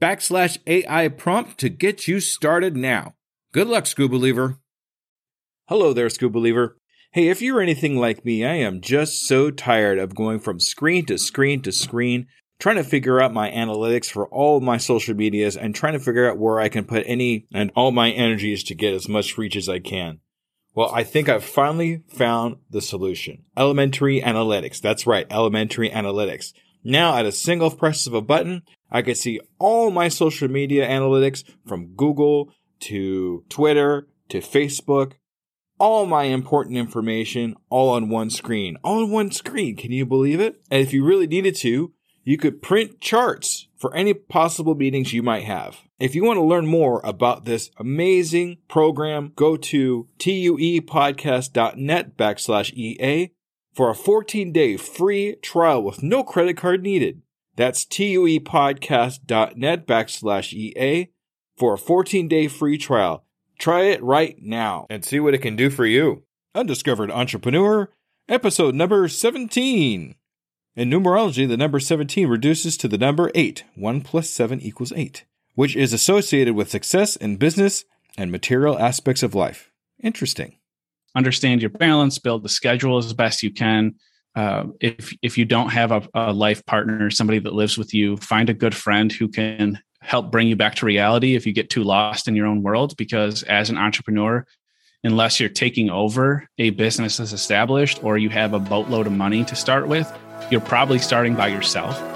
backslash AI prompt to get you started now. Good luck, Skoob Believer. Hello there, Skoob Believer. Hey, if you're anything like me, I am just so tired of going from screen to screen to screen, trying to figure out my analytics for all my social medias and trying to figure out where I can put any and all my energies to get as much reach as I can. Well, I think I've finally found the solution. Elementary analytics. That's right. Elementary analytics. Now at a single press of a button, I could see all my social media analytics from Google to Twitter to Facebook, all my important information all on one screen. All on one screen. Can you believe it? And if you really needed to, you could print charts for any possible meetings you might have. If you want to learn more about this amazing program, go to tuepodcast.net backslash EA for a 14 day free trial with no credit card needed. That's tuepodcast.net backslash EA for a 14 day free trial. Try it right now and see what it can do for you. Undiscovered Entrepreneur, episode number 17. In numerology, the number 17 reduces to the number 8. 1 plus 7 equals 8, which is associated with success in business and material aspects of life. Interesting. Understand your balance, build the schedule as best you can. Uh, if if you don't have a, a life partner, somebody that lives with you, find a good friend who can help bring you back to reality if you get too lost in your own world. Because as an entrepreneur, unless you're taking over a business that's established or you have a boatload of money to start with, you're probably starting by yourself.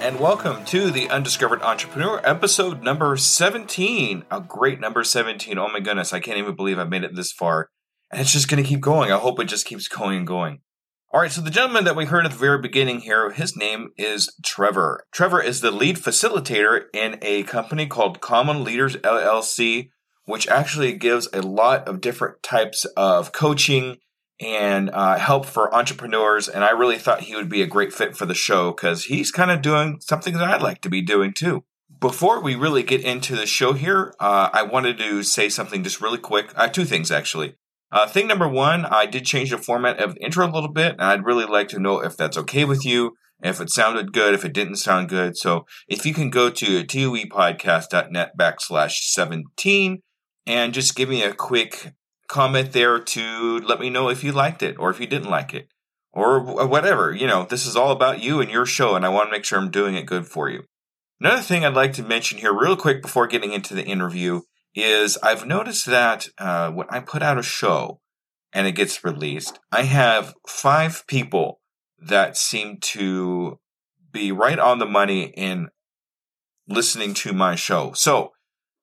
and welcome to the Undiscovered Entrepreneur, episode number 17. A great number 17. Oh my goodness, I can't even believe I've made it this far. And it's just going to keep going. I hope it just keeps going and going. All right, so the gentleman that we heard at the very beginning here, his name is Trevor. Trevor is the lead facilitator in a company called Common Leaders LLC, which actually gives a lot of different types of coaching and uh, help for entrepreneurs. And I really thought he would be a great fit for the show because he's kind of doing something that I'd like to be doing too. Before we really get into the show here, uh, I wanted to say something just really quick. Uh, two things actually. Uh, thing number one, I did change the format of the intro a little bit, and I'd really like to know if that's okay with you, if it sounded good, if it didn't sound good. So if you can go to tuepodcast.net backslash 17 and just give me a quick comment there to let me know if you liked it or if you didn't like it or whatever. You know, this is all about you and your show, and I want to make sure I'm doing it good for you. Another thing I'd like to mention here, real quick, before getting into the interview, is I've noticed that uh, when I put out a show and it gets released, I have five people that seem to be right on the money in listening to my show. So,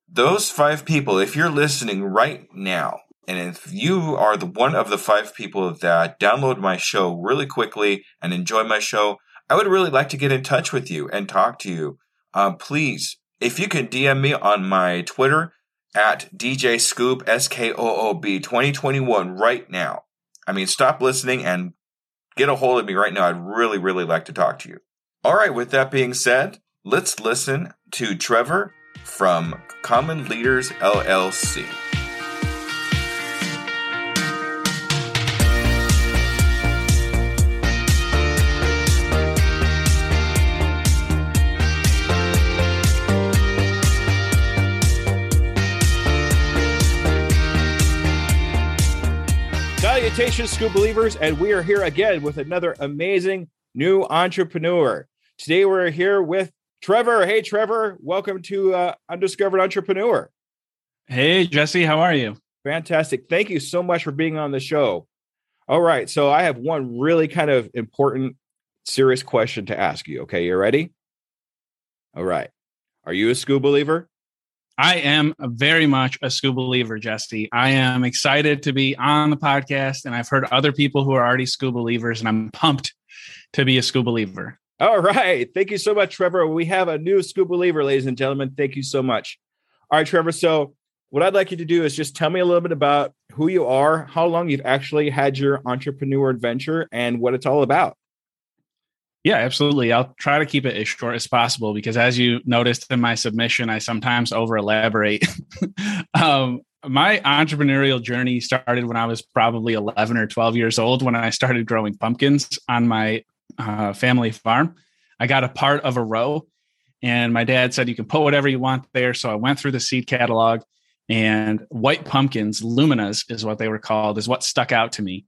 those five people, if you're listening right now, and if you are the one of the five people that download my show really quickly and enjoy my show, I would really like to get in touch with you and talk to you. Uh, please, if you can DM me on my Twitter at DJ Skoob S K O O B 2021 right now. I mean, stop listening and get a hold of me right now. I'd really, really like to talk to you. All right, with that being said, let's listen to Trevor from Common Leaders LLC. Salutations, Scuba Believers, and we are here again with another amazing new entrepreneur. Today we're here with Trevor. Hey, Trevor, welcome to uh, Undiscovered Entrepreneur. Hey, Jesse, how are you? Fantastic. Thank you so much for being on the show. All right, so I have one really kind of important, serious question to ask you. Okay, you ready? All right. Are you a scuba believer? I am very much a scuba believer, Jesse. I am excited to be on the podcast, and I've heard other people who are already scuba believers, and I'm pumped to be a scuba believer. All right. Thank you so much, Trevor. We have a new scuba believer, ladies and gentlemen. Thank you so much. All right, Trevor. So, what I'd like you to do is just tell me a little bit about who you are, how long you've actually had your entrepreneur adventure, and what it's all about. Yeah, absolutely. I'll try to keep it as short as possible because, as you noticed in my submission, I sometimes over elaborate. um, my entrepreneurial journey started when I was probably 11 or 12 years old when I started growing pumpkins on my uh, family farm. I got a part of a row, and my dad said, You can put whatever you want there. So I went through the seed catalog, and white pumpkins, luminas is what they were called, is what stuck out to me.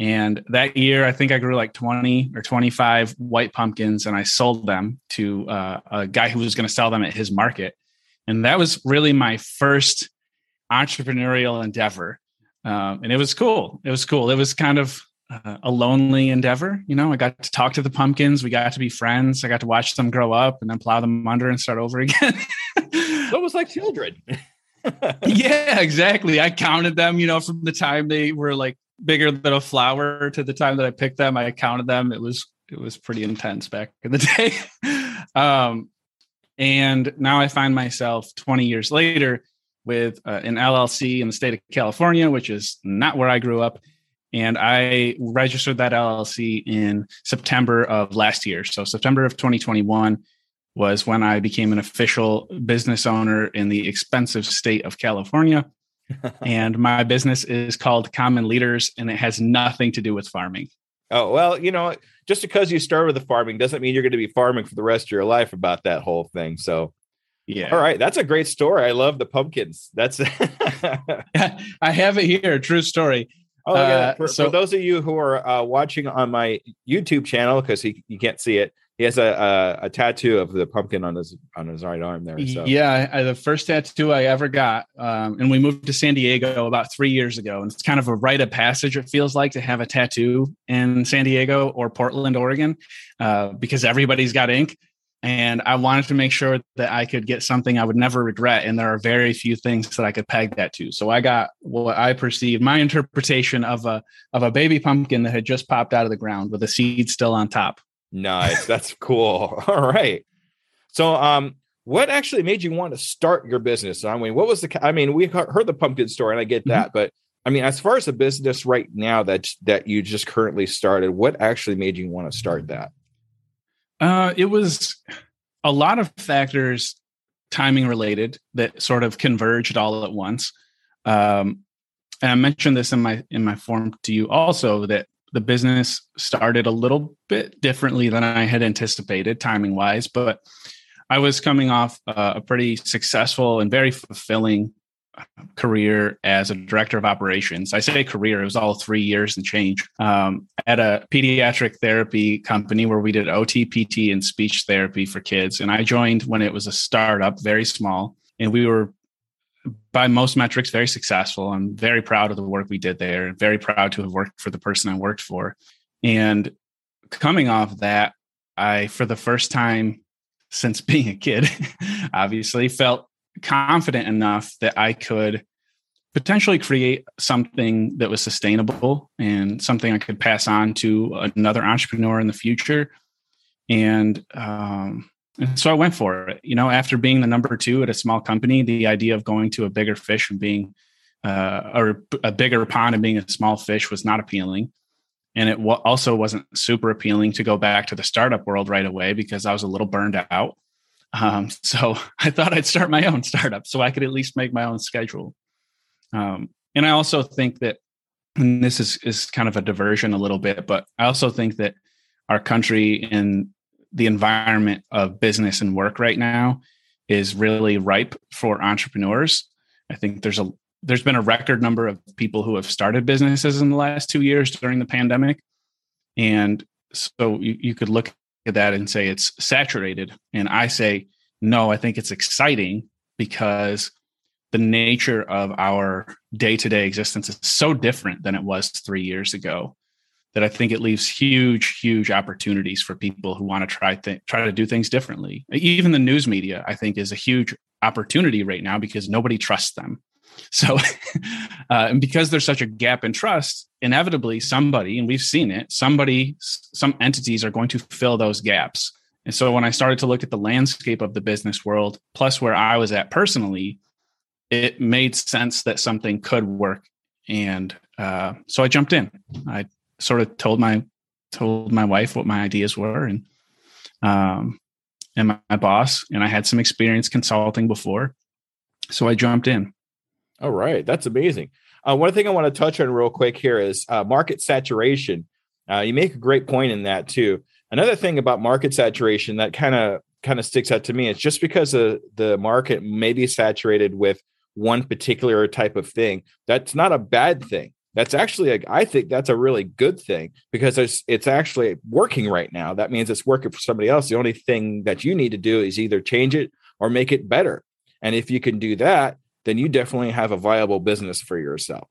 And that year, I think I grew like 20 or 25 white pumpkins and I sold them to uh, a guy who was going to sell them at his market. And that was really my first entrepreneurial endeavor. Um, and it was cool. It was cool. It was kind of uh, a lonely endeavor. You know, I got to talk to the pumpkins. We got to be friends. I got to watch them grow up and then plow them under and start over again. it was like children. yeah, exactly. I counted them, you know, from the time they were like bigger than a flower to the time that I picked them. I counted them. It was it was pretty intense back in the day. um, and now I find myself 20 years later with uh, an LLC in the state of California, which is not where I grew up. And I registered that LLC in September of last year. So September of 2021 was when I became an official business owner in the expensive state of California and my business is called Common Leaders, and it has nothing to do with farming. Oh, well, you know, just because you start with the farming doesn't mean you're going to be farming for the rest of your life about that whole thing. So, yeah. All right. That's a great story. I love the pumpkins. That's, I have it here. True story. Oh, yeah. Uh, for, so, for those of you who are uh, watching on my YouTube channel, because you can't see it, he has a, a, a tattoo of the pumpkin on his on his right arm there. So. Yeah, I, the first tattoo I ever got, um, and we moved to San Diego about three years ago, and it's kind of a rite of passage. It feels like to have a tattoo in San Diego or Portland, Oregon, uh, because everybody's got ink. And I wanted to make sure that I could get something I would never regret. And there are very few things that I could peg that to. So I got what I perceived my interpretation of a of a baby pumpkin that had just popped out of the ground with a seed still on top. Nice. That's cool. All right. So, um, what actually made you want to start your business? I mean, what was the? I mean, we heard the pumpkin story, and I get mm-hmm. that, mm-hmm. but I mean, as far as a business right now that that you just currently started, what actually made you want to start that? Uh, it was a lot of factors, timing related, that sort of converged all at once. Um, and I mentioned this in my in my form to you also that the business started a little bit differently than I had anticipated, timing wise, but I was coming off uh, a pretty successful and very fulfilling uh, career as a director of operations. I say career, it was all three years and change um, at a pediatric therapy company where we did OT, PT, and speech therapy for kids. And I joined when it was a startup, very small. And we were by most metrics, very successful. I'm very proud of the work we did there. Very proud to have worked for the person I worked for. And coming off that, I, for the first time since being a kid, obviously felt confident enough that I could potentially create something that was sustainable and something I could pass on to another entrepreneur in the future. And um, and so I went for it. You know, after being the number two at a small company, the idea of going to a bigger fish and being, uh, or a bigger pond and being a small fish was not appealing. And it w- also wasn't super appealing to go back to the startup world right away because I was a little burned out. Um, so I thought I'd start my own startup so I could at least make my own schedule. Um, and I also think that, and this is, is kind of a diversion a little bit, but I also think that our country and the environment of business and work right now is really ripe for entrepreneurs. I think there's a there's been a record number of people who have started businesses in the last two years during the pandemic. And so you, you could look at that and say it's saturated. And I say, no, I think it's exciting because the nature of our day to day existence is so different than it was three years ago that I think it leaves huge, huge opportunities for people who want to try th- try to do things differently. Even the news media, I think, is a huge opportunity right now because nobody trusts them. So, uh, and because there's such a gap in trust, inevitably somebody, and we've seen it, somebody, some entities are going to fill those gaps. And so when I started to look at the landscape of the business world, plus where I was at personally, it made sense that something could work. And uh, so I jumped in. I sort of told my told my wife what my ideas were and um, and my, my boss, and I had some experience consulting before, so I jumped in. All right, that's amazing. Uh, one thing I want to touch on real quick here is uh, market saturation. Uh, you make a great point in that too. Another thing about market saturation that kind of kind of sticks out to me is just because the the market may be saturated with one particular type of thing, that's not a bad thing. That's actually, a, I think that's a really good thing because it's, it's actually working right now. That means it's working for somebody else. The only thing that you need to do is either change it or make it better. And if you can do that, then you definitely have a viable business for yourself.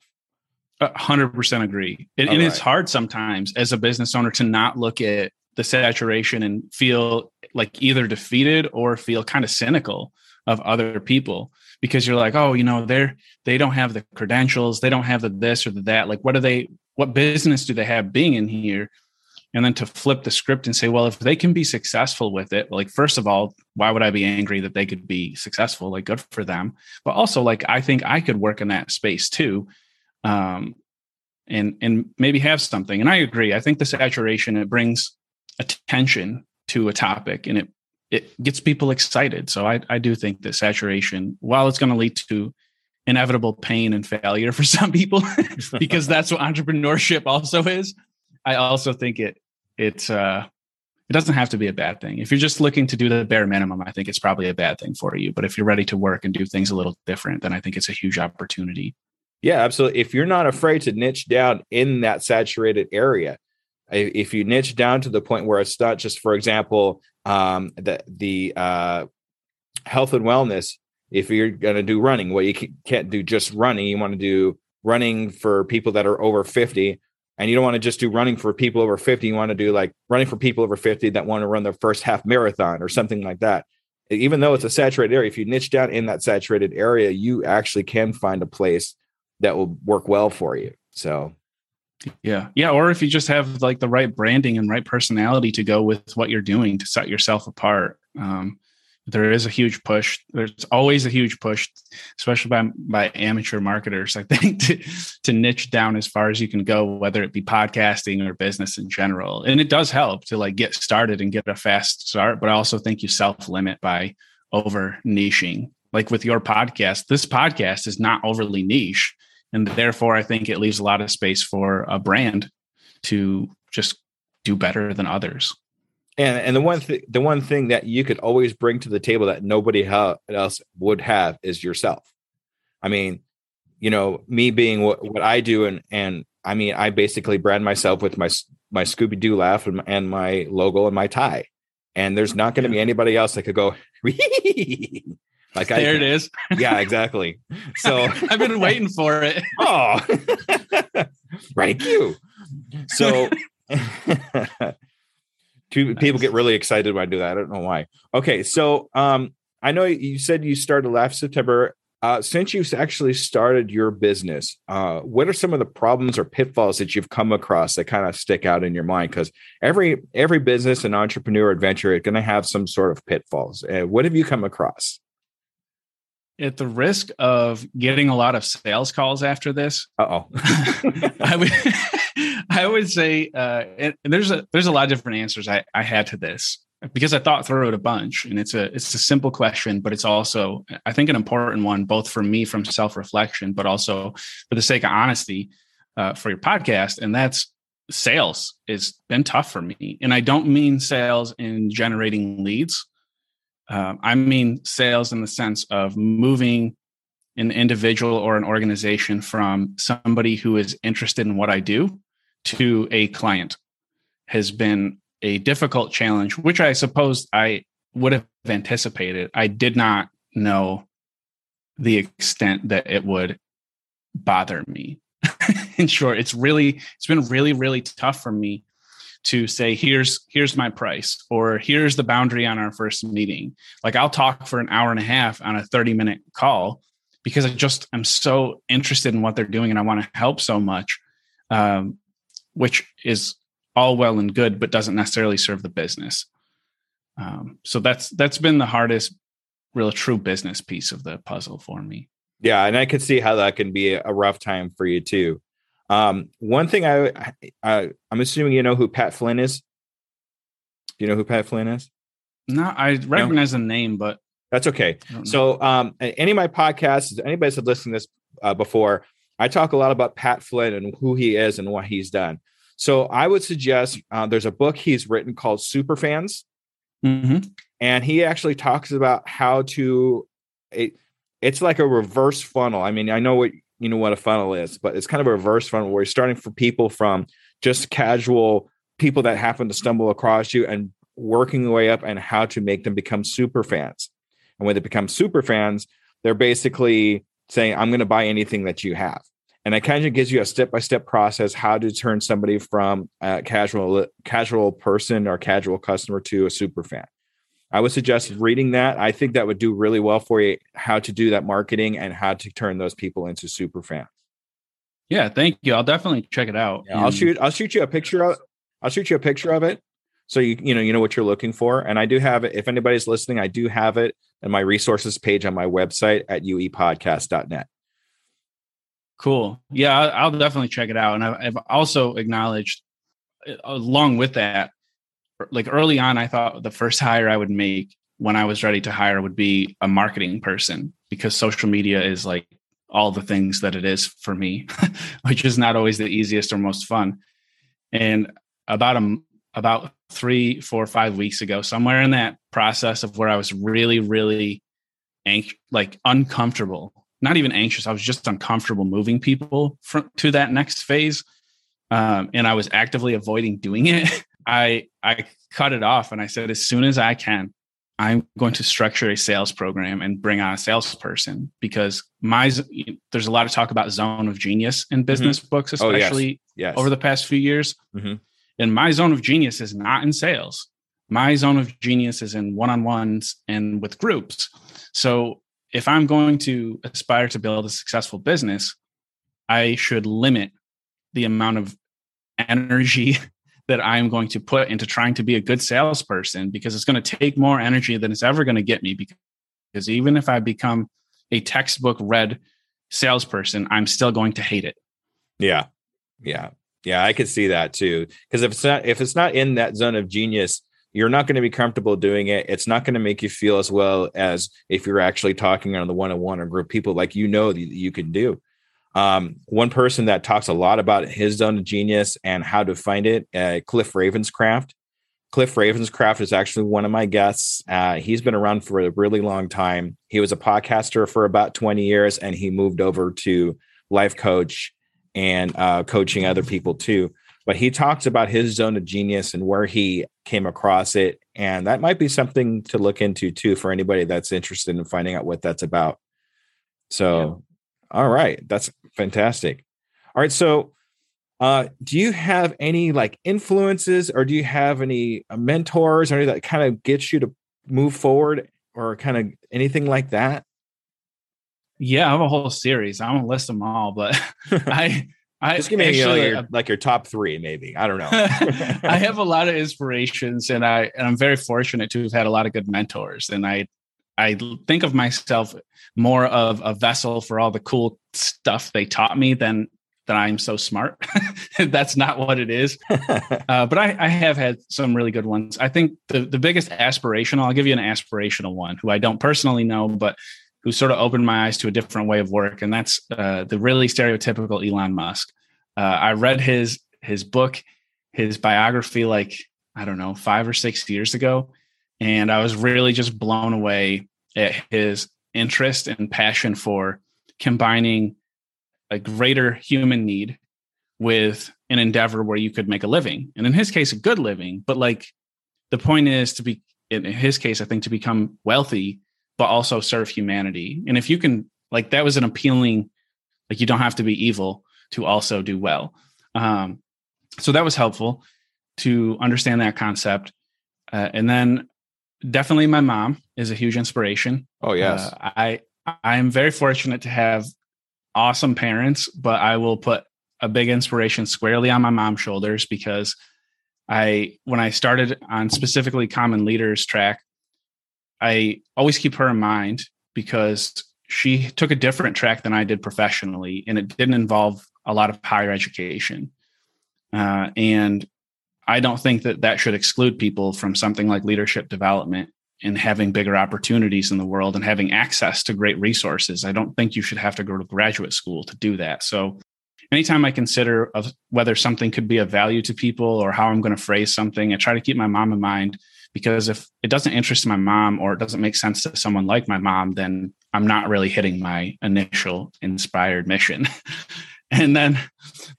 hundred percent agree. And, and right. it's hard sometimes as a business owner to not look at the saturation and feel like either defeated or feel kind of cynical of other people because you're like, oh, you know, they're they don't have the credentials, they don't have the this or the that. Like, what do they? What business do they have being in here? And then to flip the script and say, well, if they can be successful with it, like first of all, why would I be angry that they could be successful? Like, good for them. But also, like, I think I could work in that space too. Um, and and maybe have something. And I agree. I think the saturation it brings attention to a topic and it it gets people excited. So I, I do think that saturation, while it's going to lead to inevitable pain and failure for some people, because that's what entrepreneurship also is, I also think it it's uh it doesn't have to be a bad thing. If you're just looking to do the bare minimum, I think it's probably a bad thing for you. But if you're ready to work and do things a little different, then I think it's a huge opportunity. Yeah, absolutely. If you're not afraid to niche down in that saturated area, if you niche down to the point where it's not just, for example, um, the the uh, health and wellness. If you're going to do running, well, you can't do just running. You want to do running for people that are over 50 and you don't want to just do running for people over 50 you want to do like running for people over 50 that want to run their first half marathon or something like that even though it's a saturated area if you niche down in that saturated area you actually can find a place that will work well for you so yeah. Yeah. Or if you just have like the right branding and right personality to go with what you're doing to set yourself apart. Um, there is a huge push. There's always a huge push, especially by by amateur marketers. I think to to niche down as far as you can go, whether it be podcasting or business in general. And it does help to like get started and get a fast start. But I also think you self limit by over niching. Like with your podcast, this podcast is not overly niche and therefore i think it leaves a lot of space for a brand to just do better than others. And and the one thing the one thing that you could always bring to the table that nobody ha- else would have is yourself. I mean you know me being what, what i do and and i mean i basically brand myself with my my scooby-doo laugh and, and my logo and my tie. And there's not going to be anybody else that could go Like there I, it is. Yeah, exactly. So I've been waiting for it. oh, thank you. So two people get really excited when I do that. I don't know why. Okay, so um, I know you said you started last September. Uh, since you've actually started your business, uh, what are some of the problems or pitfalls that you've come across that kind of stick out in your mind? Because every every business and entrepreneur adventure is going to have some sort of pitfalls. Uh, what have you come across? At the risk of getting a lot of sales calls after this, oh, I would I would say, uh, and there's a there's a lot of different answers I, I had to this because I thought through it a bunch, and it's a it's a simple question, but it's also I think an important one both for me from self reflection, but also for the sake of honesty uh, for your podcast, and that's sales has been tough for me, and I don't mean sales in generating leads. Uh, I mean sales in the sense of moving an individual or an organization from somebody who is interested in what I do to a client has been a difficult challenge, which I suppose I would have anticipated. I did not know the extent that it would bother me. In short, it's really it's been really really tough for me to say here's here's my price or here's the boundary on our first meeting. Like I'll talk for an hour and a half on a 30 minute call because I just I'm so interested in what they're doing and I want to help so much. Um, which is all well and good, but doesn't necessarily serve the business. Um, so that's that's been the hardest, real true business piece of the puzzle for me. Yeah, and I could see how that can be a rough time for you too. Um, one thing I, I I'm assuming you know who Pat Flynn is. Do you know who Pat Flynn is? No, I recognize no? the name, but that's okay. So, um, any of my podcasts, anybody that's listened to this uh, before, I talk a lot about Pat Flynn and who he is and what he's done. So I would suggest uh, there's a book he's written called Superfans, mm-hmm. and he actually talks about how to. It, it's like a reverse funnel. I mean, I know what you know what a funnel is, but it's kind of a reverse funnel where you're starting for people from just casual people that happen to stumble across you and working their way up and how to make them become super fans. And when they become super fans, they're basically saying, I'm going to buy anything that you have and it kind of gives you a step-by-step process how to turn somebody from a casual casual person or casual customer to a super fan i would suggest reading that. I think that would do really well for you how to do that marketing and how to turn those people into super fans. Yeah thank you. I'll definitely check it out. Yeah, i'll shoot i'll shoot you a picture of i'll shoot you a picture of it. So you you know you know what you're looking for. And i do have it if anybody's listening i do have it in my resources page on my website at uepodcast.net Cool. Yeah, I'll definitely check it out. And I've also acknowledged, uh, along with that, like early on, I thought the first hire I would make when I was ready to hire would be a marketing person because social media is like all the things that it is for me, which is not always the easiest or most fun. And about a about three, four, five weeks ago, somewhere in that process of where I was really, really like uncomfortable not even anxious. I was just uncomfortable moving people from, to that next phase. Um, and I was actively avoiding doing it. I I cut it off and I said, as soon as I can, I'm going to structure a sales program and bring on a salesperson because my there's a lot of talk about zone of genius in mm-hmm. business mm-hmm. books, especially oh, yes. Yes. over the past few years. Mm-hmm. And my zone of genius is not in sales. My zone of genius is in one-on-ones and with groups. So if I'm going to aspire to build a successful business, I should limit the amount of energy that I'm going to put into trying to be a good salesperson because it's going to take more energy than it's ever going to get me. Because even if I become a textbook read salesperson, I'm still going to hate it. Yeah. Yeah. Yeah. I could see that too. Because if it's not if it's not in that zone of genius, you're not going to be comfortable doing it. It's not going to make you feel as well as if you're actually talking on the one on one or group people like you know that you can do. Um, one person that talks a lot about his zone of genius and how to find it, uh, Cliff Ravenscraft. Cliff Ravenscraft is actually one of my guests. Uh, he's been around for a really long time. He was a podcaster for about 20 years and he moved over to life coach and uh, coaching other people too but he talks about his zone of genius and where he came across it and that might be something to look into too for anybody that's interested in finding out what that's about so yeah. all right that's fantastic all right so uh, do you have any like influences or do you have any uh, mentors or anything that kind of gets you to move forward or kind of anything like that yeah i have a whole series i won't list them all but i I just give me actually, you know, your, like your top three, maybe. I don't know. I have a lot of inspirations, and I and I'm very fortunate to have had a lot of good mentors. And I I think of myself more of a vessel for all the cool stuff they taught me than that I'm so smart. That's not what it is. Uh, but I, I have had some really good ones. I think the the biggest aspirational. I'll give you an aspirational one who I don't personally know, but who sort of opened my eyes to a different way of work, and that's uh, the really stereotypical Elon Musk. Uh, I read his his book, his biography, like I don't know, five or six years ago, and I was really just blown away at his interest and passion for combining a greater human need with an endeavor where you could make a living. And in his case, a good living. But like the point is to be, in his case, I think to become wealthy, but also serve humanity. And if you can, like, that was an appealing, like, you don't have to be evil to also do well. Um, so that was helpful to understand that concept. Uh, and then definitely my mom is a huge inspiration. Oh, yes. Uh, I, I'm very fortunate to have awesome parents, but I will put a big inspiration squarely on my mom's shoulders because I, when I started on specifically common leaders track, I always keep her in mind because she took a different track than I did professionally, and it didn't involve a lot of higher education. Uh, and I don't think that that should exclude people from something like leadership development and having bigger opportunities in the world and having access to great resources. I don't think you should have to go to graduate school to do that. So anytime I consider of whether something could be of value to people or how I'm going to phrase something, I try to keep my mom in mind because if it doesn't interest my mom or it doesn't make sense to someone like my mom, then I'm not really hitting my initial inspired mission. and then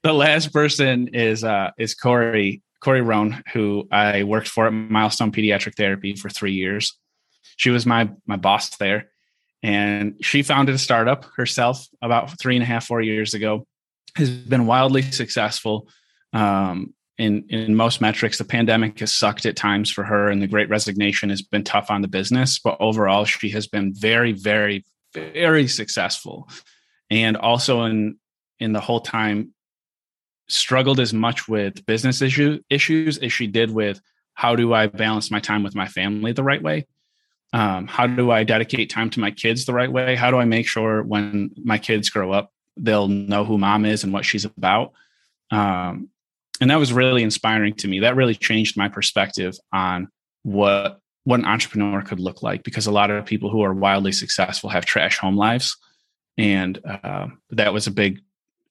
the last person is uh, is Corey Corey Roan, who I worked for at Milestone Pediatric Therapy for three years. She was my my boss there, and she founded a startup herself about three and a half four years ago has been wildly successful um, in in most metrics. The pandemic has sucked at times for her, and the Great Resignation has been tough on the business. But overall, she has been very, very, very successful, and also in in the whole time struggled as much with business issue, issues as she did with how do I balance my time with my family the right way. Um, how do I dedicate time to my kids the right way? How do I make sure when my kids grow up they'll know who mom is and what she's about. Um, and that was really inspiring to me. That really changed my perspective on what what an entrepreneur could look like because a lot of people who are wildly successful have trash home lives, and uh, that was a big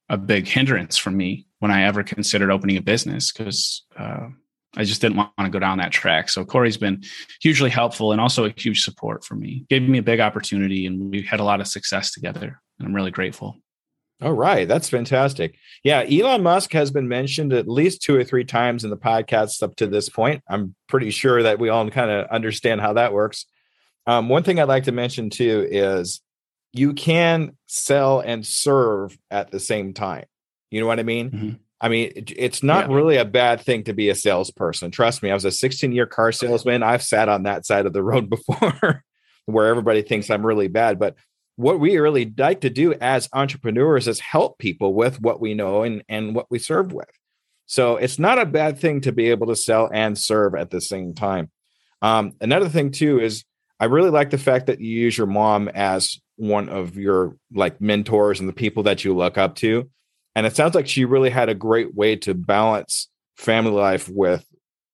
a big hindrance for me when I ever considered opening a business because uh, I just didn't want to go down that track. So Corey's been hugely helpful and also a huge support for me. Gave me a big opportunity, and we had a lot of success together, and I'm really grateful. All right, that's fantastic. Yeah, Elon Musk has been mentioned at least two or three times in the podcast up to this point. I'm pretty sure that we all kind of understand how that works. Um, one thing I'd like to mention too is you can sell and serve at the same time. You know what I mean? Mm-hmm. I mean, it's not yeah. really a bad thing to be a salesperson. Trust me, I was a 16 year car salesman. I've sat on that side of the road before where everybody thinks I'm really bad, but what we really like to do as entrepreneurs is help people with what we know and, and what we serve with. So it's not a bad thing to be able to sell and serve at the same time. Um, another thing too is I really like the fact that you use your mom as one of your like mentors and the people that you look up to. And it sounds like she really had a great way to balance family life with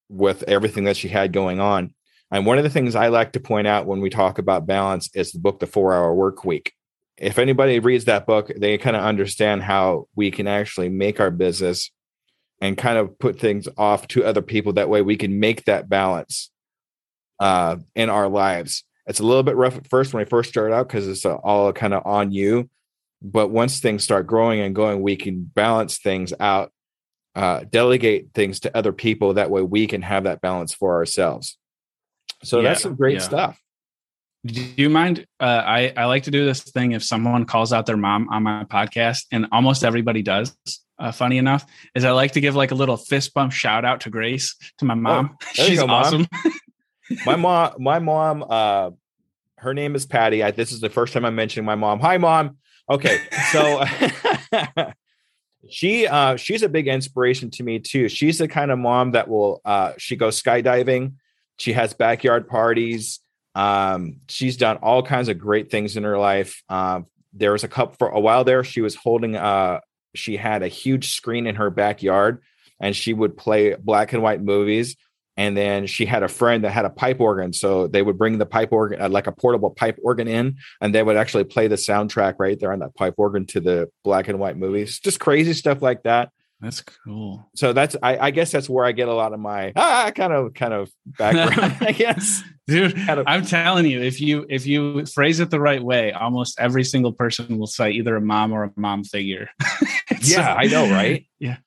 with everything that she had going on. And one of the things I like to point out when we talk about balance is the book, The Four Hour Work Week. If anybody reads that book, they kind of understand how we can actually make our business and kind of put things off to other people. That way we can make that balance uh, in our lives. It's a little bit rough at first when we first start out because it's all kind of on you. But once things start growing and going, we can balance things out, uh, delegate things to other people. That way we can have that balance for ourselves. So yeah, that's some great yeah. stuff. Do you mind? Uh, I I like to do this thing if someone calls out their mom on my podcast, and almost everybody does. Uh, funny enough, is I like to give like a little fist bump shout out to Grace to my oh, mom. Oh, She's go, awesome. Mom. my mom, my mom, uh, her name is Patty. I, this is the first time I'm mentioning my mom. Hi, mom. Okay, so she uh, she's a big inspiration to me too. She's the kind of mom that will uh, she goes skydiving she has backyard parties. Um, she's done all kinds of great things in her life. Um, there was a cup for a while there. She was holding uh she had a huge screen in her backyard and she would play black and white movies. And then she had a friend that had a pipe organ. So they would bring the pipe organ, uh, like a portable pipe organ in, and they would actually play the soundtrack right there on that pipe organ to the black and white movies. Just crazy stuff like that. That's cool. So that's I, I guess that's where I get a lot of my ah kind of kind of background. I guess, dude. Kind of- I'm telling you, if you if you phrase it the right way, almost every single person will cite either a mom or a mom figure. So- yeah, I know, right? Yeah.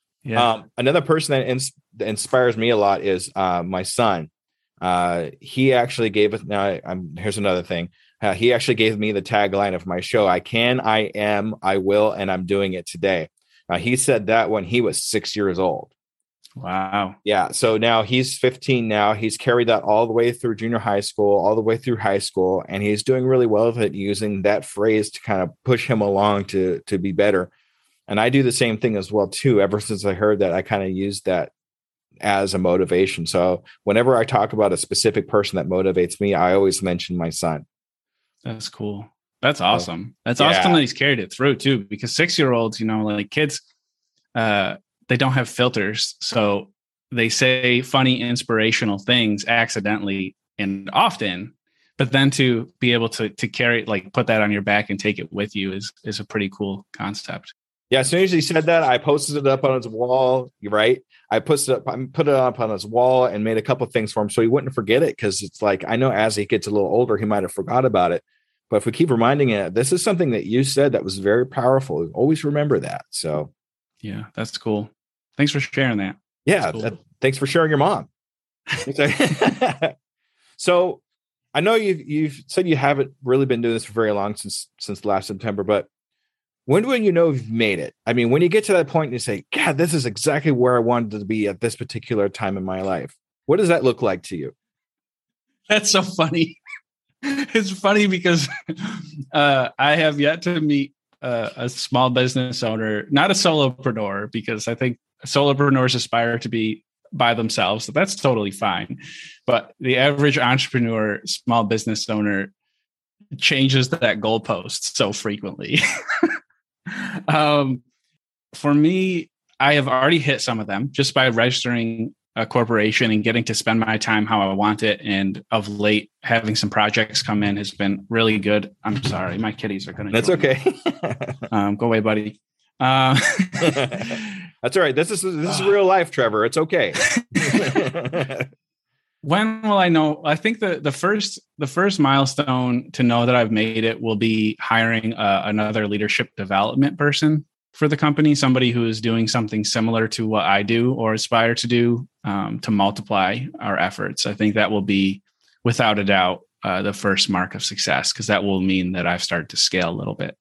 Um, another person that, ins- that inspires me a lot is uh, my son. Uh, he actually gave us. Now, I, I'm here's another thing. Uh, he actually gave me the tagline of my show: "I can, I am, I will, and I'm doing it today." Uh, he said that when he was six years old. wow. Yeah. So now he's 15 now. He's carried that all the way through junior high school, all the way through high school, and he's doing really well with it using that phrase to kind of push him along to to be better. And I do the same thing as well too. Ever since I heard that, I kind of use that as a motivation. So whenever I talk about a specific person that motivates me, I always mention my son. That's cool. That's awesome. That's Yeah. awesome that he's carried it through too, because six year olds, you know, like kids, uh, they don't have filters. So they say funny, inspirational things accidentally and often, but then to be able to to carry like put that on your back and take it with you is is a pretty cool concept. Yeah, as soon as he said that, I posted it up on his wall. You're right. I posted it up, I put it up on his wall and made a couple things for him so he wouldn't forget it. Cause it's like I know as he gets a little older, he might have forgot about it. But if we keep reminding it, this is something that you said that was very powerful. Always remember that. So Yeah, that's cool. Thanks for sharing that. yeah, cool. that- thanks for sharing your mom. so I know you've you've said you haven't really been doing this for very long since since last September, but when will you know you've made it? I mean, when you get to that point and you say, God, this is exactly where I wanted to be at this particular time in my life. What does that look like to you? That's so funny. it's funny because uh, I have yet to meet uh, a small business owner, not a solopreneur, because I think solopreneurs aspire to be by themselves. So that's totally fine. But the average entrepreneur, small business owner changes that goalpost so frequently. um, for me, I have already hit some of them just by registering a corporation and getting to spend my time how I want it. And of late, having some projects come in has been really good. I'm sorry, my kitties are going to. That's okay. Um, go away, buddy. Uh, That's all right. This is this is real life, Trevor. It's okay. When will I know? I think the the first the first milestone to know that I've made it will be hiring uh, another leadership development person for the company, somebody who is doing something similar to what I do or aspire to do um, to multiply our efforts. I think that will be, without a doubt, uh, the first mark of success because that will mean that I've started to scale a little bit.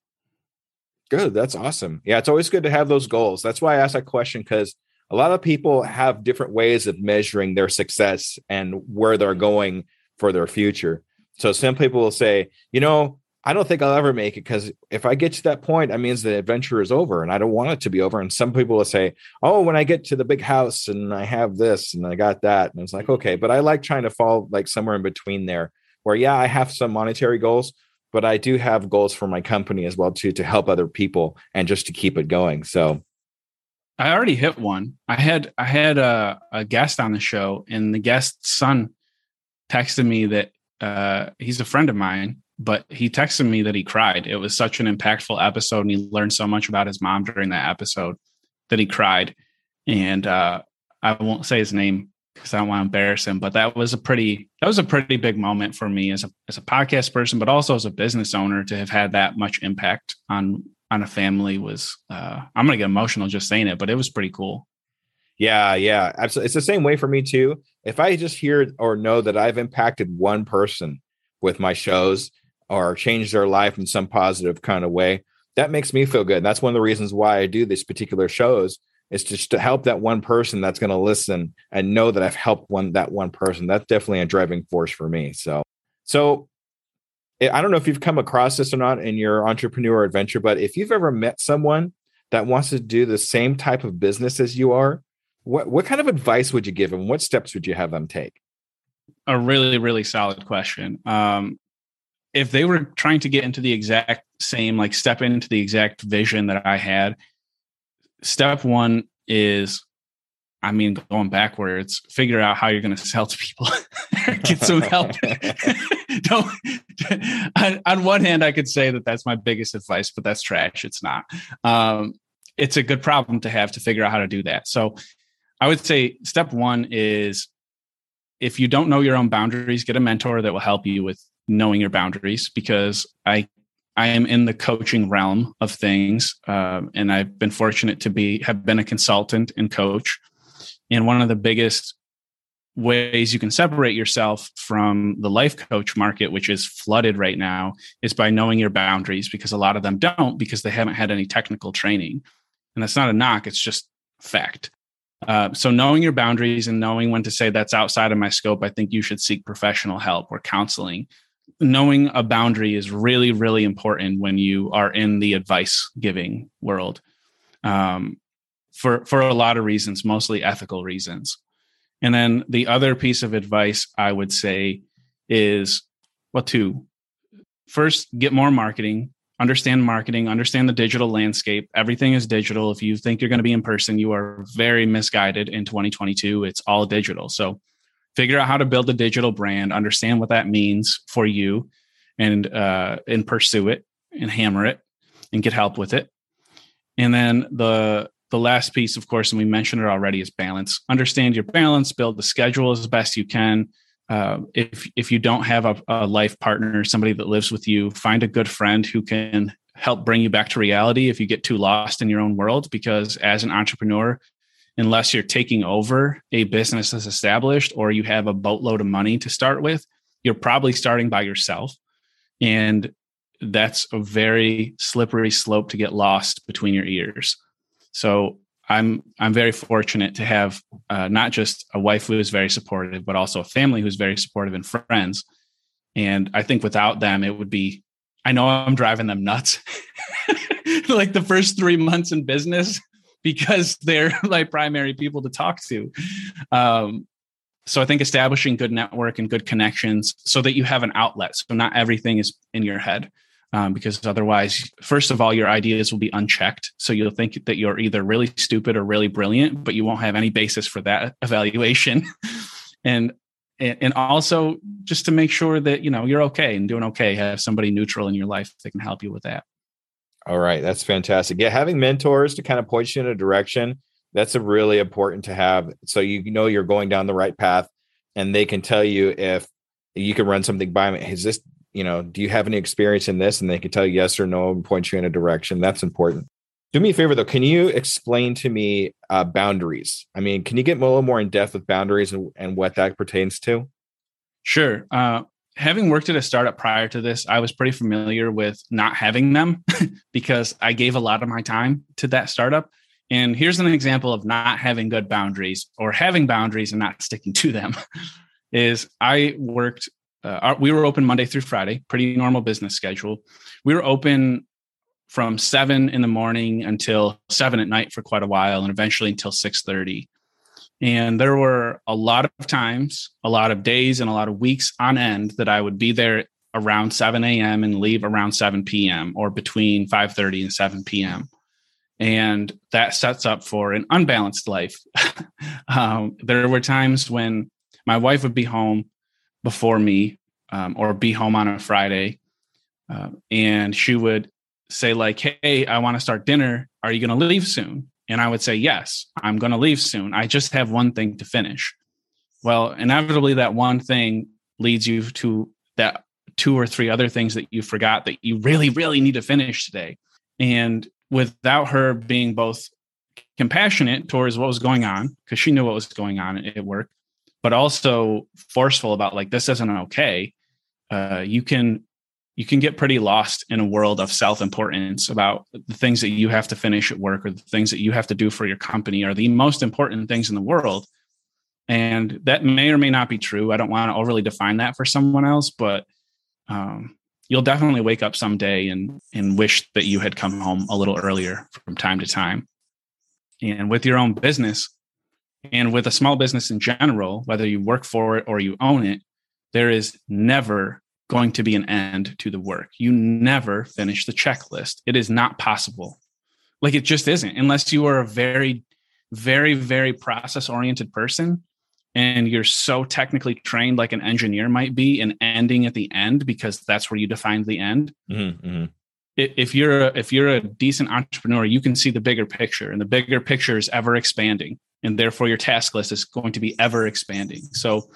Good. That's awesome. Yeah, it's always good to have those goals. That's why I asked that question because a lot of people have different ways of measuring their success and where they're mm-hmm. going for their future. So some people will say, you know, I don't think I'll ever make it because if I get to that point, that means the adventure is over and I don't want it to be over. And some people will say, oh, when I get to the big house and I have this and I got that. And it's like, okay, but I like trying to fall like somewhere in between there where, yeah, I have some monetary goals, but I do have goals for my company as well too to help other people and just to keep it going. So I already hit one. I had I had a, a guest on the show, and the guest's son texted me that uh, he's a friend of mine, but he texted me that he cried. It was such an impactful episode, and he learned so much about his mom during that episode that he cried. And uh, I won't say his name because I don't want to embarrass him, but that was a pretty that was a pretty big moment for me as a as a podcast person, but also as a business owner to have had that much impact on on a family was uh, I'm gonna get emotional just saying it, but it was pretty cool. Yeah, yeah, absolutely. It's the same way for me too. If I just hear or know that I've impacted one person with my shows or changed their life in some positive kind of way, that makes me feel good. And that's one of the reasons why I do these particular shows is just to help that one person that's going to listen and know that I've helped one that one person. That's definitely a driving force for me. So, so I don't know if you've come across this or not in your entrepreneur adventure, but if you've ever met someone that wants to do the same type of business as you are, what what kind of advice would you give them? What steps would you have them take? A really, really solid question. Um, if they were trying to get into the exact same, like step into the exact vision that I had, step one is, I mean, going backwards, figure out how you're going to sell to people, get some help. Don't. On, on one hand, I could say that that's my biggest advice, but that's trash. It's not. Um, it's a good problem to have to figure out how to do that. So I would say step one is if you don't know your own boundaries, get a mentor that will help you with knowing your boundaries because I I am in the coaching realm of things, um, and I've been fortunate to be have been a consultant and coach. And one of the biggest ways you can separate yourself from the life coach market, which is flooded right now, is by knowing your boundaries because a lot of them don't because they haven't had any technical training. And that's not a knock; it's just fact. Uh, so knowing your boundaries and knowing when to say that's outside of my scope, I think you should seek professional help or counseling knowing a boundary is really really important when you are in the advice giving world um, for for a lot of reasons mostly ethical reasons and then the other piece of advice i would say is well two. First get more marketing understand marketing understand the digital landscape. Everything is digital. If you think you're going to be in person you are very misguided in 2022 it's all digital. So figure out how to build a digital brand, understand what that means for you, and uh, and pursue it and hammer it and get help with it. And then the the last piece, of course, and we mentioned it already, is balance. Understand your balance, build the schedule as best you can. Uh, if if you don't have a, a life partner, somebody that lives with you, find a good friend who can help bring you back to reality if you get too lost in your own world. Because as an entrepreneur, unless you're taking over a business that's established or you have a boatload of money to start with, you're probably starting by yourself. And that's a very slippery slope to get lost between your ears. So I'm I'm very fortunate to have uh, not just a wife who is very supportive, but also a family who's very supportive and friends. And I think without them, it would be. I know I'm driving them nuts. like the first three months in business, because they're my primary people to talk to. Um, so I think establishing good network and good connections so that you have an outlet. So not everything is in your head. Um, because otherwise, first of all, your ideas will be unchecked. So you'll think that you're either really stupid or really brilliant, but you won't have any basis for that evaluation. and and also just to make sure that you know you're okay and doing okay, have somebody neutral in your life that can help you with that. All right, that's fantastic. Yeah, having mentors to kind of point you in a direction that's a really important to have, so you know you're going down the right path, and they can tell you if you can run something by me. Is this, you know, do you have any experience in this? And they can tell you yes or no and point you in a direction. That's important. Do me a favor though. Can you explain to me uh, boundaries? I mean, can you get a little more in depth with boundaries and, and what that pertains to? Sure. Uh, having worked at a startup prior to this, I was pretty familiar with not having them because I gave a lot of my time to that startup. And here's an example of not having good boundaries or having boundaries and not sticking to them is I worked uh, we were open Monday through Friday, pretty normal business schedule. We were open from 7 in the morning until 7 at night for quite a while and eventually until 6:30. And there were a lot of times, a lot of days, and a lot of weeks on end that I would be there around 7 a.m. and leave around 7 p.m. or between 5:30 and 7 p.m. And that sets up for an unbalanced life. um, there were times when my wife would be home before me um, or be home on a Friday. Uh, and she would say, like, hey, I want to start dinner. Are you going to leave soon? And I would say, yes, I'm going to leave soon. I just have one thing to finish. Well, inevitably, that one thing leads you to that two or three other things that you forgot that you really, really need to finish today. And without her being both compassionate towards what was going on, because she knew what was going on at work, but also forceful about like, this isn't okay. Uh, you can you can get pretty lost in a world of self-importance about the things that you have to finish at work or the things that you have to do for your company are the most important things in the world. And that may or may not be true. I don't want to overly define that for someone else but um, you'll definitely wake up someday and and wish that you had come home a little earlier from time to time. And with your own business and with a small business in general whether you work for it or you own it there is never going to be an end to the work. You never finish the checklist. It is not possible. Like it just isn't, unless you are a very, very, very process oriented person and you're so technically trained like an engineer might be and ending at the end because that's where you define the end. Mm-hmm, mm-hmm. if you're a, if you're a decent entrepreneur, you can see the bigger picture, and the bigger picture is ever expanding, and therefore your task list is going to be ever expanding. So,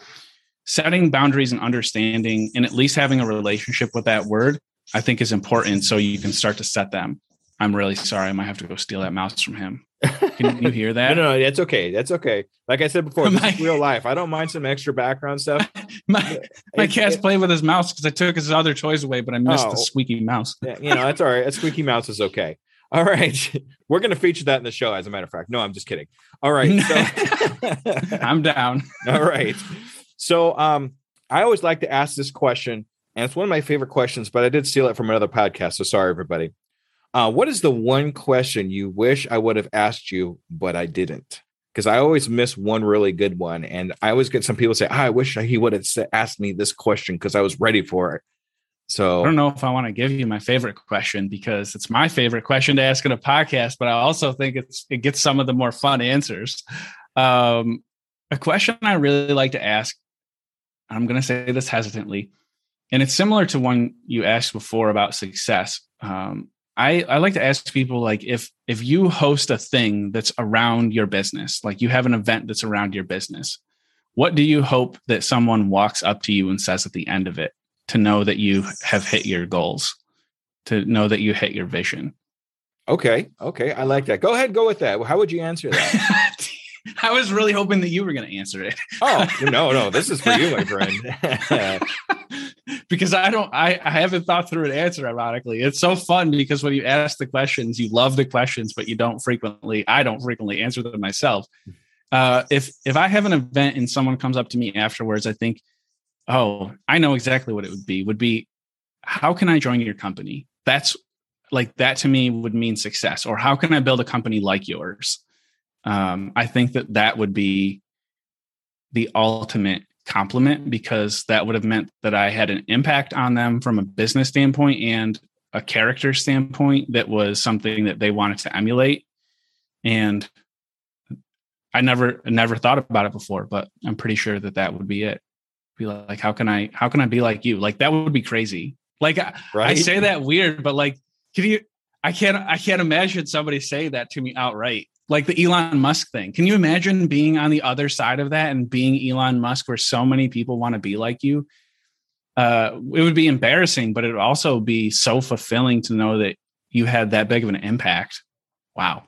setting boundaries and understanding, and at least having a relationship with that word, I think is important, so you can start to set them. I'm really sorry. I might have to go steal that mouse from him. Can you hear that? no, no, that's okay. That's okay. Like I said before, this is real life. I don't mind some extra background stuff. my my cat's playing with his mouse because I took his other toys away, but I missed oh, the squeaky mouse. Yeah, you know, that's all right. A squeaky mouse is okay. All right. We're going to feature that in the show, as a matter of fact. No, I'm just kidding. All right. So I'm down. all right. So um, I always like to ask this question, and it's one of my favorite questions, but I did steal it from another podcast. So sorry, everybody. Uh, what is the one question you wish I would have asked you, but I didn't? Because I always miss one really good one. And I always get some people say, oh, I wish he would have asked me this question because I was ready for it. So I don't know if I want to give you my favorite question because it's my favorite question to ask in a podcast, but I also think it's it gets some of the more fun answers. Um, a question I really like to ask, I'm going to say this hesitantly, and it's similar to one you asked before about success. Um, I, I like to ask people like if if you host a thing that's around your business, like you have an event that's around your business, what do you hope that someone walks up to you and says at the end of it to know that you have hit your goals, to know that you hit your vision? Okay, okay, I like that. Go ahead, go with that. How would you answer that? I was really hoping that you were going to answer it. oh no, no, this is for you, my friend. because I don't, I, I haven't thought through an answer. Ironically, it's so fun because when you ask the questions, you love the questions, but you don't frequently. I don't frequently answer them myself. Uh, if if I have an event and someone comes up to me afterwards, I think, oh, I know exactly what it would be. Would be, how can I join your company? That's like that to me would mean success. Or how can I build a company like yours? um, I think that that would be the ultimate compliment because that would have meant that I had an impact on them from a business standpoint and a character standpoint that was something that they wanted to emulate. And I never never thought about it before, but I'm pretty sure that that would be it. Be like, how can I how can I be like you? Like that would be crazy. Like I, right? I say that weird, but like, can you? I can't I can't imagine somebody say that to me outright like the Elon Musk thing. Can you imagine being on the other side of that and being Elon Musk where so many people want to be like you? Uh, it would be embarrassing, but it would also be so fulfilling to know that you had that big of an impact. Wow.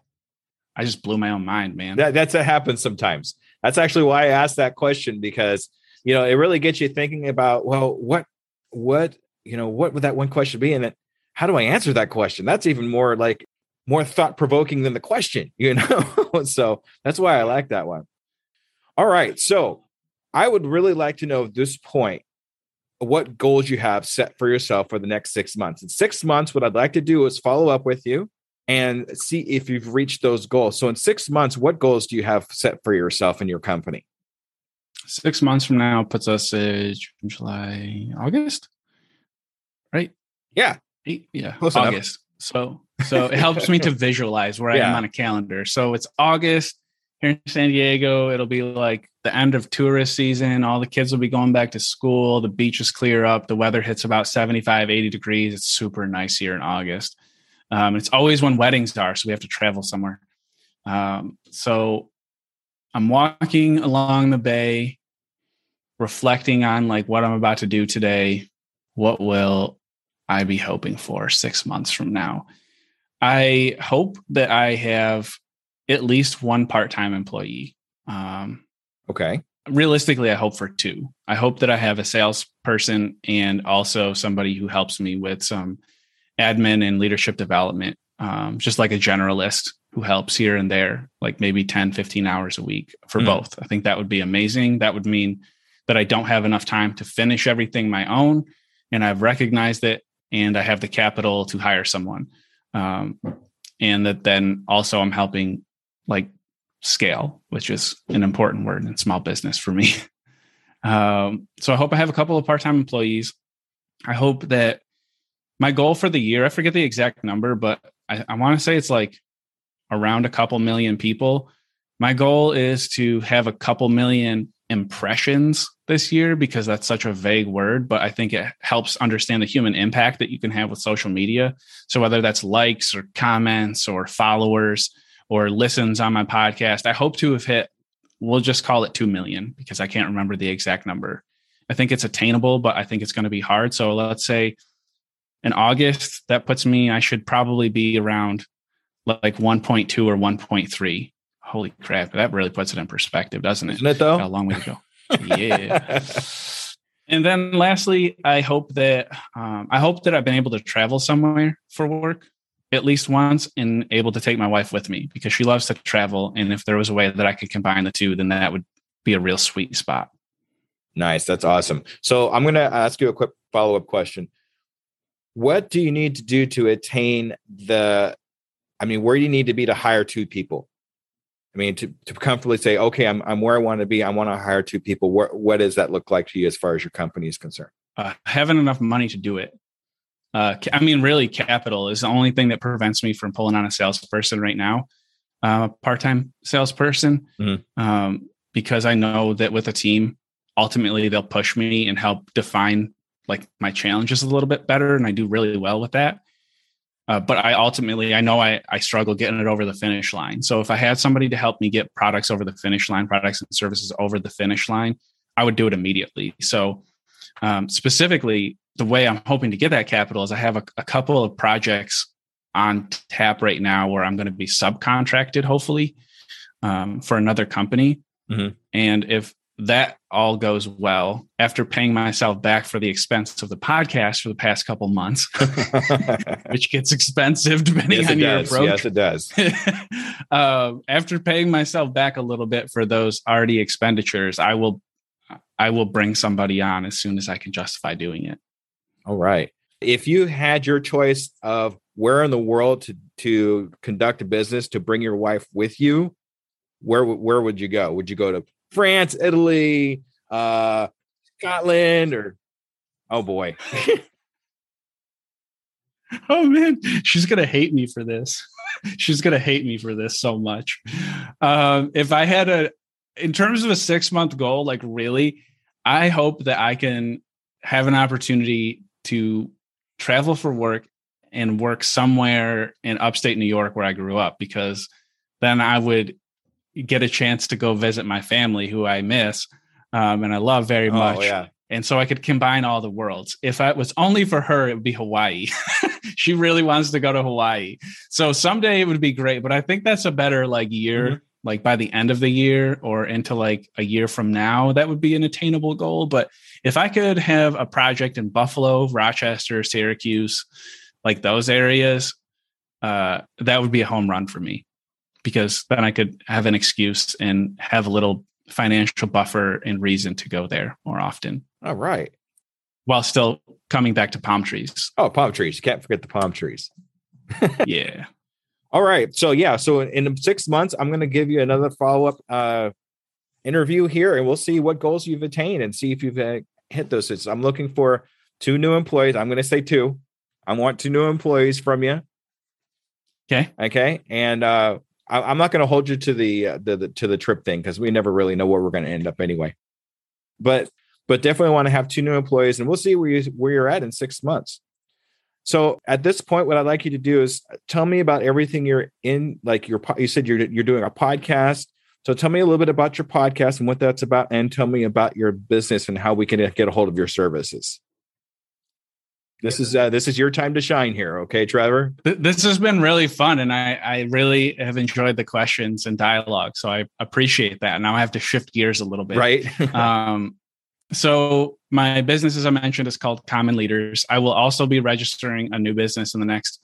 I just blew my own mind, man. That, that's what happens sometimes. That's actually why I asked that question because, you know, it really gets you thinking about, well, what, what, you know, what would that one question be? And then how do I answer that question? That's even more like more thought provoking than the question, you know? so that's why I like that one. All right. So I would really like to know at this point what goals you have set for yourself for the next six months. In six months, what I'd like to do is follow up with you and see if you've reached those goals. So in six months, what goals do you have set for yourself and your company? Six months from now puts us in July, August, right? Yeah. Eight, yeah. Close August. Enough. So so it helps me to visualize where yeah. I am on a calendar. So it's August here in San Diego. It'll be like the end of tourist season. All the kids will be going back to school. The beaches clear up. The weather hits about 75, 80 degrees. It's super nice here in August. Um, it's always when weddings are, so we have to travel somewhere. Um, so I'm walking along the bay, reflecting on like what I'm about to do today. What will I be hoping for six months from now? I hope that I have at least one part time employee. Um, okay. Realistically, I hope for two. I hope that I have a salesperson and also somebody who helps me with some admin and leadership development, um, just like a generalist who helps here and there, like maybe 10, 15 hours a week for mm. both. I think that would be amazing. That would mean that I don't have enough time to finish everything my own. And I've recognized it and I have the capital to hire someone um, and that then also I'm helping like scale, which is an important word in small business for me. um, so I hope I have a couple of part-time employees. I hope that my goal for the year, I forget the exact number, but I, I want to say it's like around a couple million people. My goal is to have a couple million impressions this year because that's such a vague word, but I think it helps understand the human impact that you can have with social media. So whether that's likes or comments or followers or listens on my podcast, I hope to have hit, we'll just call it 2 million because I can't remember the exact number. I think it's attainable, but I think it's going to be hard. So let's say in August, that puts me, I should probably be around like 1.2 or 1.3 holy crap, that really puts it in perspective, doesn't it? Isn't it though? Got a long way to go. yeah. and then lastly, I hope that um, I hope that I've been able to travel somewhere for work at least once and able to take my wife with me because she loves to travel. And if there was a way that I could combine the two, then that would be a real sweet spot. Nice. That's awesome. So I'm going to ask you a quick follow up question. What do you need to do to attain the, I mean, where do you need to be to hire two people? I mean, to, to comfortably say, okay, I'm, I'm where I want to be. I want to hire two people. What, what does that look like to you as far as your company is concerned? Uh, having enough money to do it. Uh, I mean, really, capital is the only thing that prevents me from pulling on a salesperson right now, uh, a part-time salesperson, mm-hmm. um, because I know that with a team, ultimately they'll push me and help define like my challenges a little bit better, and I do really well with that. Uh, but I ultimately, I know I, I struggle getting it over the finish line. So if I had somebody to help me get products over the finish line, products and services over the finish line, I would do it immediately. So um, specifically, the way I'm hoping to get that capital is I have a, a couple of projects on tap right now where I'm going to be subcontracted, hopefully, um, for another company. Mm-hmm. And if that all goes well after paying myself back for the expense of the podcast for the past couple months, which gets expensive depending yes, on your does. approach. Yes, it does. uh, after paying myself back a little bit for those already expenditures, I will, I will bring somebody on as soon as I can justify doing it. All right. If you had your choice of where in the world to to conduct a business to bring your wife with you, where where would you go? Would you go to France, Italy, uh, Scotland, or oh boy. oh man, she's gonna hate me for this. she's gonna hate me for this so much. Um, if I had a, in terms of a six month goal, like really, I hope that I can have an opportunity to travel for work and work somewhere in upstate New York where I grew up because then I would get a chance to go visit my family who I miss um, and I love very oh, much. Yeah. And so I could combine all the worlds. If it was only for her, it would be Hawaii. she really wants to go to Hawaii. So someday it would be great, but I think that's a better like year, mm-hmm. like by the end of the year or into like a year from now, that would be an attainable goal. But if I could have a project in Buffalo, Rochester, Syracuse, like those areas, uh, that would be a home run for me because then I could have an excuse and have a little financial buffer and reason to go there more often. All right. While still coming back to palm trees. Oh, palm trees. You can't forget the palm trees. yeah. All right. So yeah, so in six months, I'm gonna give you another follow-up uh interview here and we'll see what goals you've attained and see if you've uh, hit those. So I'm looking for two new employees. I'm gonna say two. I want two new employees from you. Okay. Okay. And uh I, am not going to hold you to the, uh, the, the to the trip thing because we never really know where we're going to end up anyway. But but definitely want to have two new employees, and we'll see where you where you're at in six months. So at this point, what I'd like you to do is tell me about everything you're in. Like your you said you're you're doing a podcast. So tell me a little bit about your podcast and what that's about, and tell me about your business and how we can get a hold of your services. This is uh, this is your time to shine here, okay, Trevor? This has been really fun, and I I really have enjoyed the questions and dialogue. So I appreciate that. Now I have to shift gears a little bit, right? um, so my business, as I mentioned, is called Common Leaders. I will also be registering a new business in the next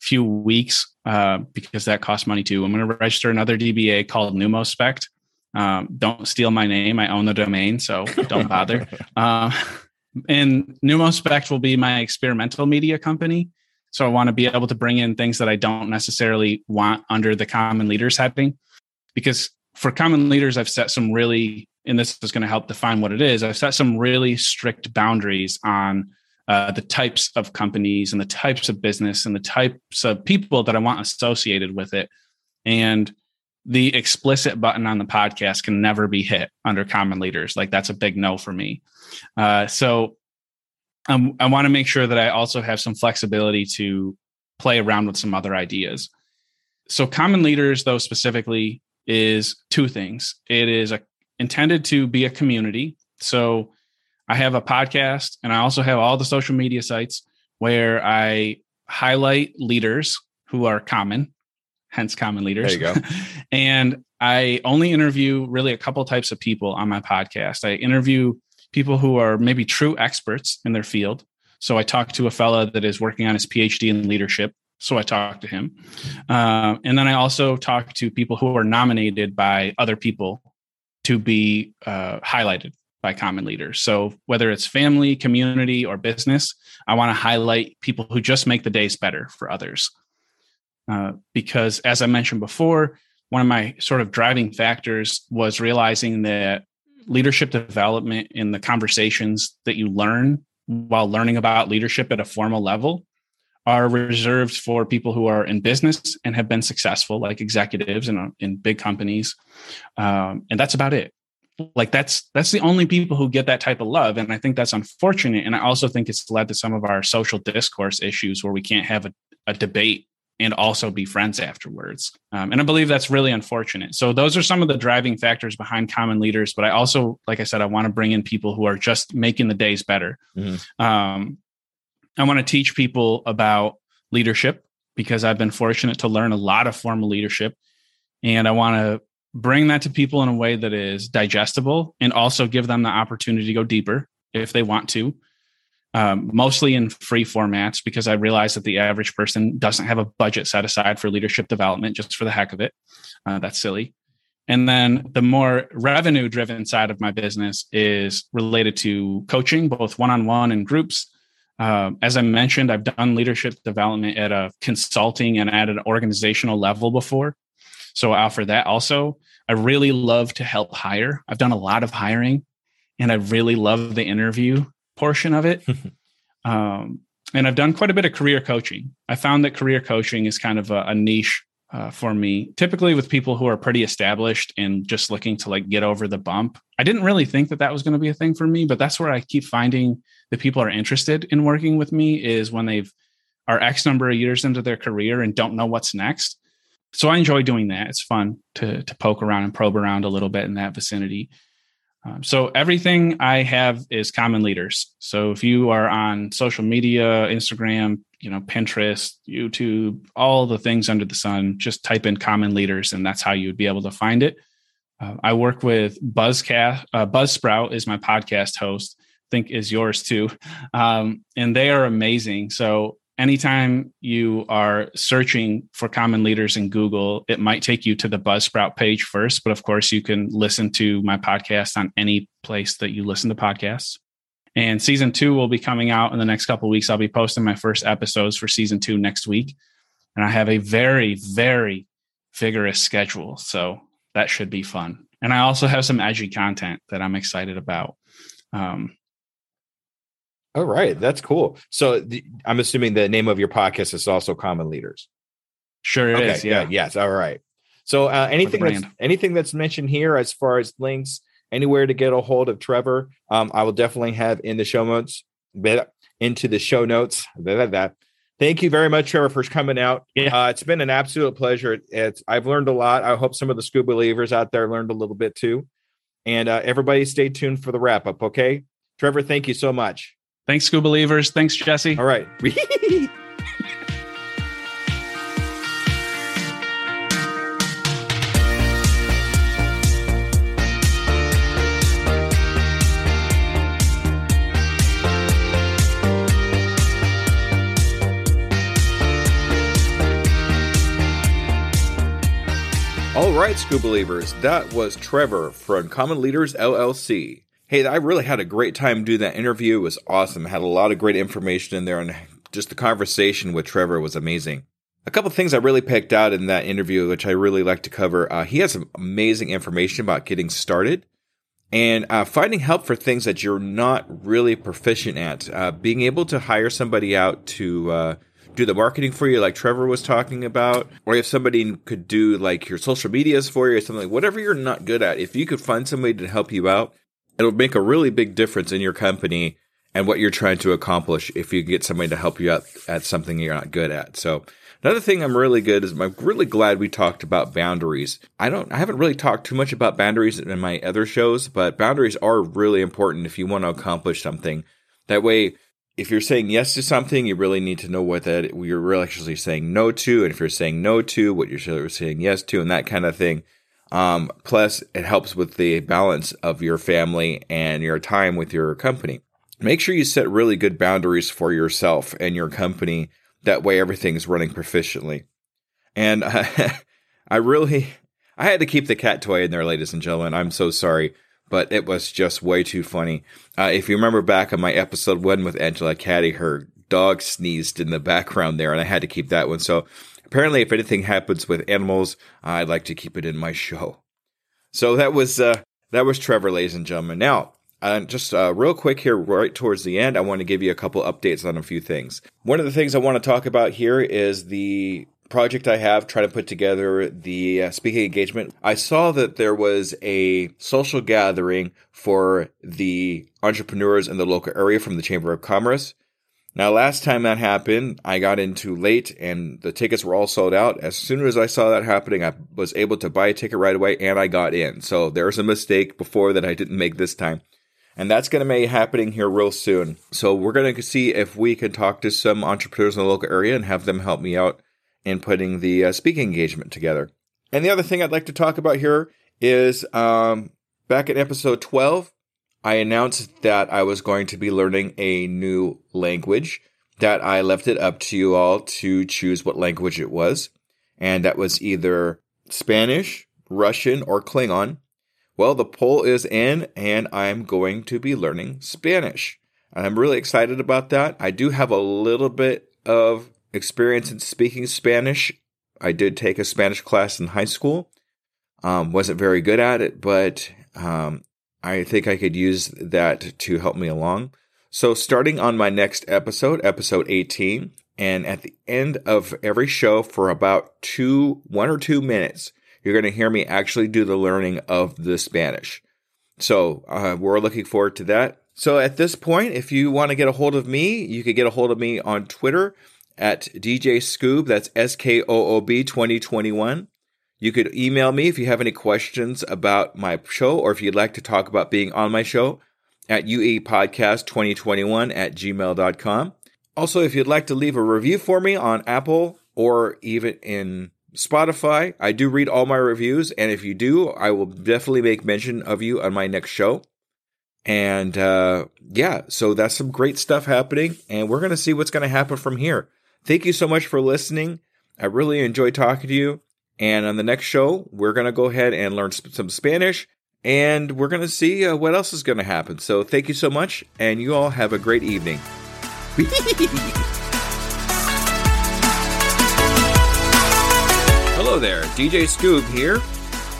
few weeks uh, because that costs money too. I'm going to register another DBA called Numospect. Um, don't steal my name; I own the domain, so don't bother. uh, and Numospect will be my experimental media company. So I want to be able to bring in things that I don't necessarily want under the common leaders heading. Because for common leaders, I've set some really, and this is going to help define what it is. I've set some really strict boundaries on uh, the types of companies and the types of business and the types of people that I want associated with it. And the explicit button on the podcast can never be hit under common leaders. Like that's a big no for me. Uh, so um, I want to make sure that I also have some flexibility to play around with some other ideas. So common leaders, though specifically, is two things. It is a, intended to be a community. So I have a podcast, and I also have all the social media sites where I highlight leaders who are common hence common leaders. There you go. and I only interview really a couple types of people on my podcast. I interview people who are maybe true experts in their field. So I talk to a fella that is working on his PhD in leadership. So I talk to him. Uh, and then I also talk to people who are nominated by other people to be uh, highlighted by common leaders. So whether it's family, community, or business, I want to highlight people who just make the days better for others. Uh, because as I mentioned before, one of my sort of driving factors was realizing that leadership development in the conversations that you learn while learning about leadership at a formal level are reserved for people who are in business and have been successful, like executives in, in big companies. Um, and that's about it. Like that's that's the only people who get that type of love, and I think that's unfortunate. And I also think it's led to some of our social discourse issues where we can't have a, a debate and also be friends afterwards. Um, and I believe that's really unfortunate. So those are some of the driving factors behind common leaders. But I also, like I said, I want to bring in people who are just making the days better. Mm-hmm. Um, I want to teach people about leadership because I've been fortunate to learn a lot of formal leadership. And I want to bring that to people in a way that is digestible and also give them the opportunity to go deeper if they want to um, mostly in free formats because I realize that the average person doesn't have a budget set aside for leadership development just for the heck of it. Uh, that's silly. And then the more revenue driven side of my business is related to coaching, both one on one and groups. Uh, as I mentioned, I've done leadership development at a consulting and at an organizational level before. So I offer that also. I really love to help hire. I've done a lot of hiring and I really love the interview portion of it. um, and I've done quite a bit of career coaching. I found that career coaching is kind of a, a niche uh, for me, typically with people who are pretty established and just looking to like get over the bump. I didn't really think that that was going to be a thing for me, but that's where I keep finding that people are interested in working with me is when they've are X number of years into their career and don't know what's next. So I enjoy doing that. It's fun to to poke around and probe around a little bit in that vicinity. Um, so everything I have is common leaders. So if you are on social media, Instagram, you know, Pinterest, YouTube, all the things under the sun, just type in common leaders, and that's how you would be able to find it. Uh, I work with Buzzcast. Uh, Buzzsprout is my podcast host. I think is yours too, um, and they are amazing. So anytime you are searching for common leaders in Google, it might take you to the Buzzsprout page first. But of course, you can listen to my podcast on any place that you listen to podcasts. And season two will be coming out in the next couple weeks. I'll be posting my first episodes for season two next week. And I have a very, very vigorous schedule. So that should be fun. And I also have some edgy content that I'm excited about. Um, all right, that's cool. So the, I'm assuming the name of your podcast is also Common Leaders. Sure okay, is. Yeah. yeah. Yes. All right. So uh, anything that's anything that's mentioned here as far as links, anywhere to get a hold of Trevor, um, I will definitely have in the show notes. Into the show notes. That. Thank you very much, Trevor, for coming out. Yeah. Uh, it's been an absolute pleasure. It's I've learned a lot. I hope some of the scuba believers out there learned a little bit too. And uh, everybody, stay tuned for the wrap up. Okay, Trevor, thank you so much. Thanks, Scuba Believers. Thanks, Jesse. All right. All right, Scuba Believers, that was Trevor from Common Leaders LLC. Hey, I really had a great time doing that interview. It was awesome. I had a lot of great information in there, and just the conversation with Trevor was amazing. A couple things I really picked out in that interview, which I really like to cover. Uh, he has some amazing information about getting started and uh, finding help for things that you're not really proficient at. Uh, being able to hire somebody out to uh, do the marketing for you, like Trevor was talking about, or if somebody could do like your social medias for you or something, whatever you're not good at, if you could find somebody to help you out, it'll make a really big difference in your company and what you're trying to accomplish if you get somebody to help you out at something you're not good at. So another thing I'm really good is I'm really glad we talked about boundaries. I don't I haven't really talked too much about boundaries in my other shows, but boundaries are really important if you want to accomplish something. That way if you're saying yes to something, you really need to know what that you're really actually saying no to, and if you're saying no to, what you're saying yes to, and that kind of thing. Um, plus, it helps with the balance of your family and your time with your company. Make sure you set really good boundaries for yourself and your company. That way, everything's running proficiently. And I, I really, I had to keep the cat toy in there, ladies and gentlemen. I'm so sorry but it was just way too funny. Uh, if you remember back on my episode one with Angela Caddy, her dog sneezed in the background there, and I had to keep that one. So apparently, if anything happens with animals, I'd like to keep it in my show. So that was uh, that was Trevor, ladies and gentlemen. Now, uh, just uh, real quick here, right towards the end, I want to give you a couple updates on a few things. One of the things I want to talk about here is the project I have trying to put together the uh, speaking engagement, I saw that there was a social gathering for the entrepreneurs in the local area from the Chamber of Commerce. Now, last time that happened, I got in too late and the tickets were all sold out. As soon as I saw that happening, I was able to buy a ticket right away and I got in. So there's a mistake before that I didn't make this time. And that's going to be happening here real soon. So we're going to see if we can talk to some entrepreneurs in the local area and have them help me out in putting the uh, speaking engagement together. And the other thing I'd like to talk about here is um, back in episode 12, I announced that I was going to be learning a new language, that I left it up to you all to choose what language it was. And that was either Spanish, Russian, or Klingon. Well, the poll is in, and I'm going to be learning Spanish. And I'm really excited about that. I do have a little bit of experience in speaking Spanish. I did take a Spanish class in high school. Um, wasn't very good at it, but um, I think I could use that to help me along. So, starting on my next episode, episode 18, and at the end of every show for about two, one or two minutes, you're going to hear me actually do the learning of the Spanish. So, uh, we're looking forward to that. So, at this point, if you want to get a hold of me, you could get a hold of me on Twitter at DJ Skoob. That's S K O O B 2021. You could email me if you have any questions about my show or if you'd like to talk about being on my show at uapodcast2021 at gmail.com. Also, if you'd like to leave a review for me on Apple or even in Spotify, I do read all my reviews. And if you do, I will definitely make mention of you on my next show. And uh, yeah, so that's some great stuff happening. And we're going to see what's going to happen from here. Thank you so much for listening. I really enjoy talking to you. And on the next show, we're going to go ahead and learn some Spanish and we're going to see uh, what else is going to happen. So thank you so much, and you all have a great evening. Hello there, DJ Skoob here,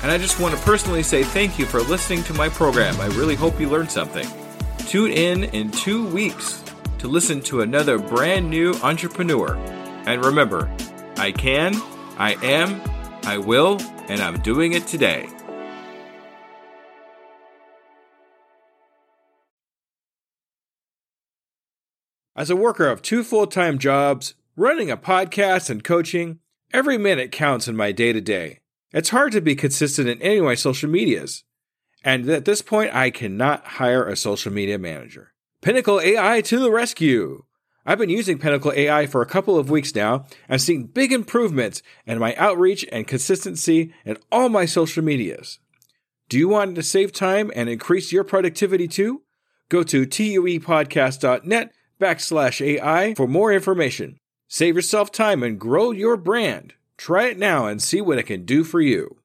and I just want to personally say thank you for listening to my program. I really hope you learned something. Tune in in two weeks to listen to another brand new entrepreneur. And remember, I can, I am, I will, and I'm doing it today. As a worker of two full time jobs, running a podcast, and coaching, every minute counts in my day to day. It's hard to be consistent in any of my social medias. And at this point, I cannot hire a social media manager. Pinnacle AI to the rescue! I've been using Pinnacle AI for a couple of weeks now and seeing big improvements in my outreach and consistency in all my social medias. Do you want to save time and increase your productivity too? Go to tuepodcast.net backslash AI for more information. Save yourself time and grow your brand. Try it now and see what it can do for you.